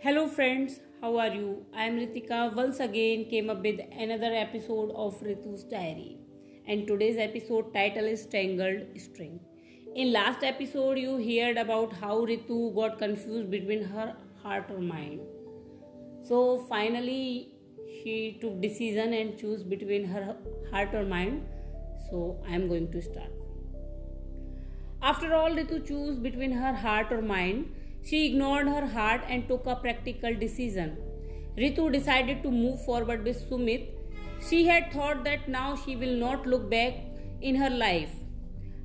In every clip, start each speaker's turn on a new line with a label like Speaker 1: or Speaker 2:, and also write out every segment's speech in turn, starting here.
Speaker 1: Hello friends, how are you? I am Ritika. Once again came up with another episode of Ritu's Diary. And today's episode title is Tangled String. In last episode you heard about how Ritu got confused between her heart or mind. So finally she took decision and choose between her heart or mind. So I am going to start. After all, Ritu chose between her heart or mind. She ignored her heart and took a practical decision. Ritu decided to move forward with Sumit. She had thought that now she will not look back in her life.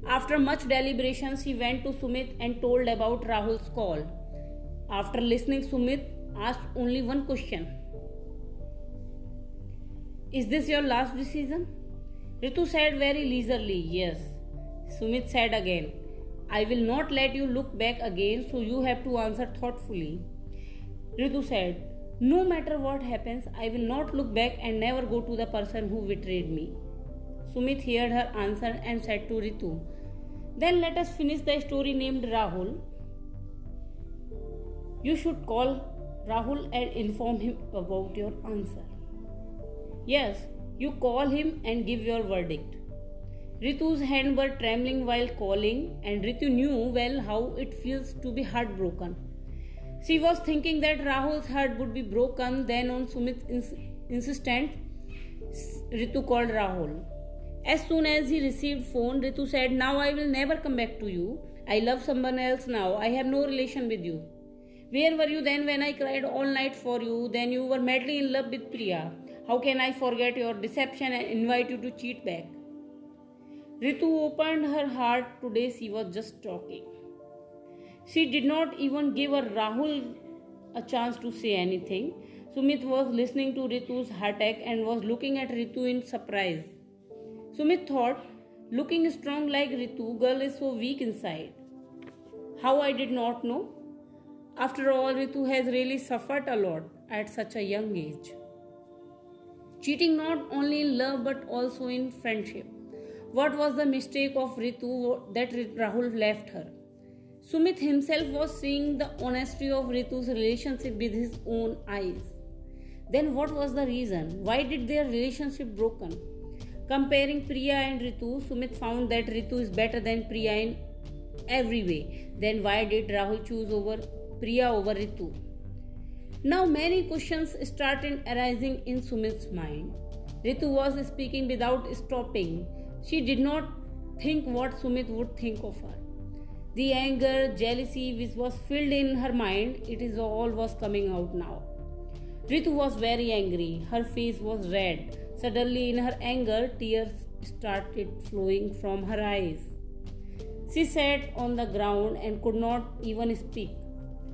Speaker 1: After much deliberation, she went to Sumit and told about Rahul's call. After listening, Sumit asked only one question Is this your last decision? Ritu said very leisurely, Yes. Sumit said again, I will not let you look back again, so you have to answer thoughtfully. Ritu said, No matter what happens, I will not look back and never go to the person who betrayed me. Sumit heard her answer and said to Ritu, Then let us finish the story named Rahul. You should call Rahul and inform him about your answer. Yes, you call him and give your verdict. Ritu's hands were trembling while calling, and Ritu knew well how it feels to be heartbroken. She was thinking that Rahul's heart would be broken, then, on Sumit's ins- insistence, Ritu called Rahul. As soon as he received phone, Ritu said, Now I will never come back to you. I love someone else now. I have no relation with you. Where were you then when I cried all night for you? Then you were madly in love with Priya. How can I forget your deception and invite you to cheat back? Ritu opened her heart today, she was just talking. She did not even give Rahul a chance to say anything. Sumit was listening to Ritu's heartache and was looking at Ritu in surprise. Sumit thought, looking strong like Ritu, girl is so weak inside. How I did not know? After all, Ritu has really suffered a lot at such a young age. Cheating not only in love but also in friendship. What was the mistake of Ritu that Rahul left her? Sumit himself was seeing the honesty of Ritu's relationship with his own eyes. Then what was the reason? Why did their relationship broken? Comparing Priya and Ritu, Sumit found that Ritu is better than Priya in every way. Then why did Rahul choose over Priya over Ritu? Now many questions started arising in Sumit's mind. Ritu was speaking without stopping. She did not think what Sumit would think of her. The anger, jealousy which was filled in her mind, it is all was coming out now. Ritu was very angry. Her face was red. Suddenly, in her anger, tears started flowing from her eyes. She sat on the ground and could not even speak.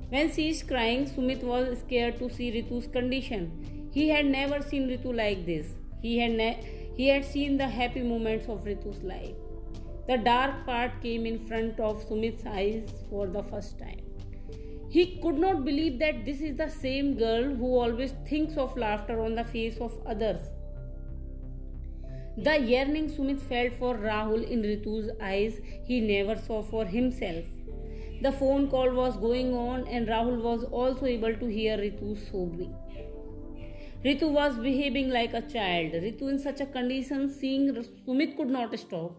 Speaker 1: When she is crying, Sumit was scared to see Ritu's condition. He had never seen Ritu like this. He had, ne- he had seen the happy moments of Ritu's life. The dark part came in front of Sumit's eyes for the first time. He could not believe that this is the same girl who always thinks of laughter on the face of others. The yearning Sumit felt for Rahul in Ritu's eyes, he never saw for himself. The phone call was going on, and Rahul was also able to hear Ritu sobbing. Ritu was behaving like a child. Ritu, in such a condition, seeing Sumit could not stop.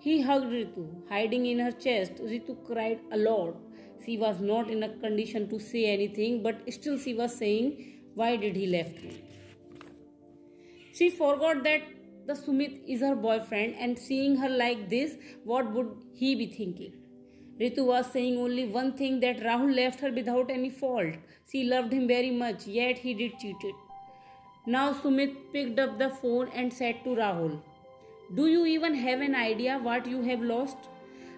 Speaker 1: He hugged Ritu, hiding in her chest. Ritu cried a lot. She was not in a condition to say anything, but still she was saying, Why did he left me? She forgot that the Sumit is her boyfriend, and seeing her like this, what would he be thinking? Ritu was saying only one thing that Rahul left her without any fault. She loved him very much, yet he did cheat it. Now Sumit picked up the phone and said to Rahul, Do you even have an idea what you have lost?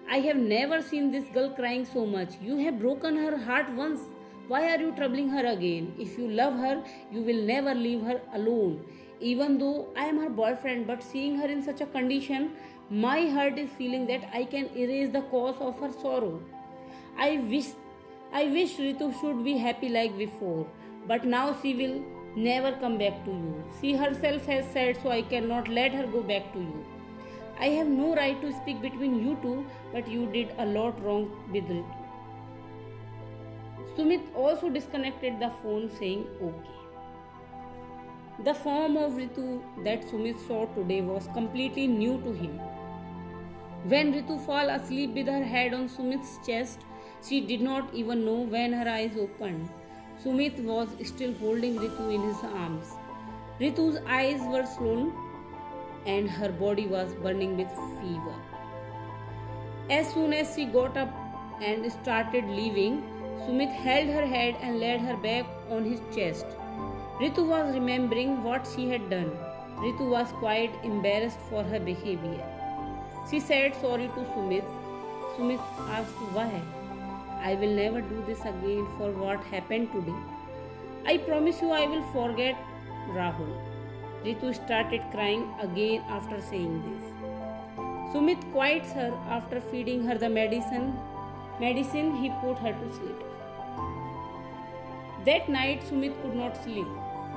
Speaker 1: I have never seen this girl crying so much. You have broken her heart once. Why are you troubling her again? If you love her, you will never leave her alone. Even though I am her boyfriend, but seeing her in such a condition, my heart is feeling that I can erase the cause of her sorrow. I wish I wish Ritu should be happy like before, but now she will never come back to you. She herself has said so I cannot let her go back to you. I have no right to speak between you two, but you did a lot wrong with Ritu. Sumit also disconnected the phone, saying okay. The form of Ritu that Sumit saw today was completely new to him. When Ritu fell asleep with her head on Sumit's chest, she did not even know when her eyes opened. Sumit was still holding Ritu in his arms. Ritu's eyes were swollen and her body was burning with fever. As soon as she got up and started leaving, Sumit held her head and laid her back on his chest. Ritu was remembering what she had done. Ritu was quite embarrassed for her behavior. She said sorry to Sumit. Sumit asked why. I will never do this again for what happened today. I promise you I will forget Rahul. Ritu started crying again after saying this. Sumit quiets her after feeding her the medicine. Medicine he put her to sleep. That night Sumit could not sleep.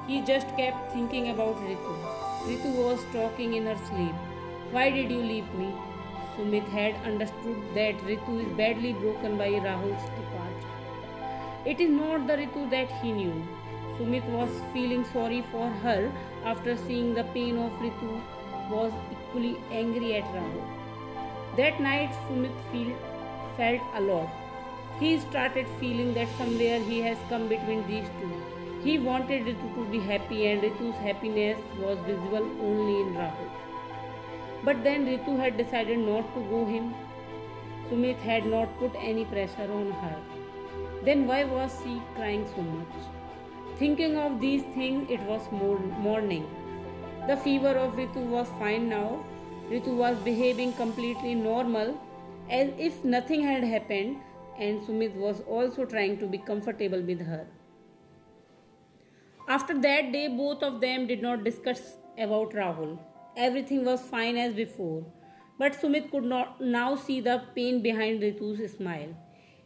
Speaker 1: He just kept thinking about Ritu. Ritu was talking in her sleep. Why did you leave me? Sumit had understood that Ritu is badly broken by Rahul's departure. It is not the Ritu that he knew. Sumit was feeling sorry for her after seeing the pain of Ritu was equally angry at Rahul. That night Sumit feel, felt a lot. He started feeling that somewhere he has come between these two. He wanted Ritu to be happy and Ritu's happiness was visible only in Rahul. But then Ritu had decided not to go him. Sumit had not put any pressure on her. Then why was she crying so much? Thinking of these things, it was morning. The fever of Ritu was fine now. Ritu was behaving completely normal as if nothing had happened, and Sumit was also trying to be comfortable with her. After that day, both of them did not discuss about Rahul. Everything was fine as before, but Sumit could not now see the pain behind Ritu's smile.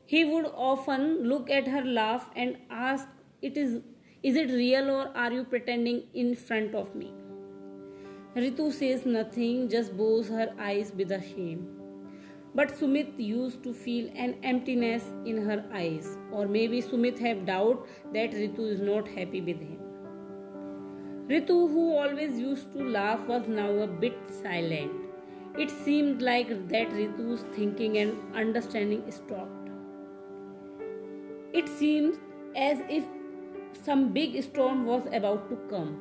Speaker 1: He would often look at her laugh and ask, "It is, is it real or are you pretending in front of me?" Ritu says nothing, just bows her eyes with a shame. But Sumit used to feel an emptiness in her eyes, or maybe Sumit have doubt that Ritu is not happy with him. Ritu, who always used to laugh, was now a bit silent. It seemed like that Ritu's thinking and understanding stopped. It seemed as if some big storm was about to come.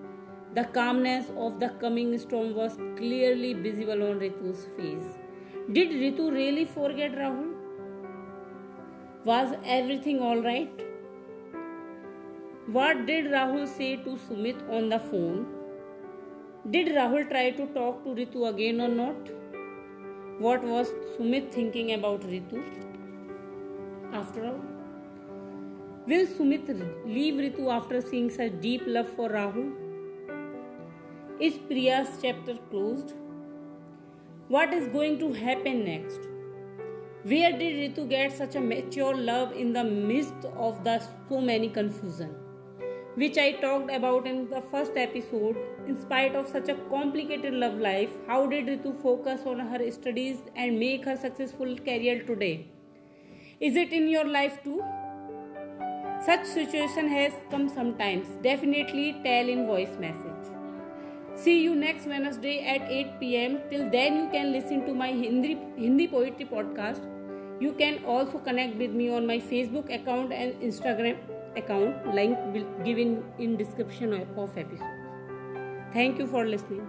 Speaker 1: The calmness of the coming storm was clearly visible on Ritu's face. Did Ritu really forget Rahul? Was everything alright? What did Rahul say to Sumit on the phone? Did Rahul try to talk to Ritu again or not? What was Sumit thinking about Ritu? After all, will Sumit leave Ritu after seeing such deep love for Rahul? Is Priya's chapter closed? What is going to happen next? Where did Ritu get such a mature love in the midst of the so many confusion? Which I talked about in the first episode. In spite of such a complicated love life, how did Ritu focus on her studies and make her successful career today? Is it in your life too? Such situation has come sometimes. Definitely tell in voice message. See you next Wednesday at 8 pm. Till then, you can listen to my Hindi, Hindi poetry podcast. You can also connect with me on my Facebook account and Instagram account. Link will given in description of episode. Thank you for listening.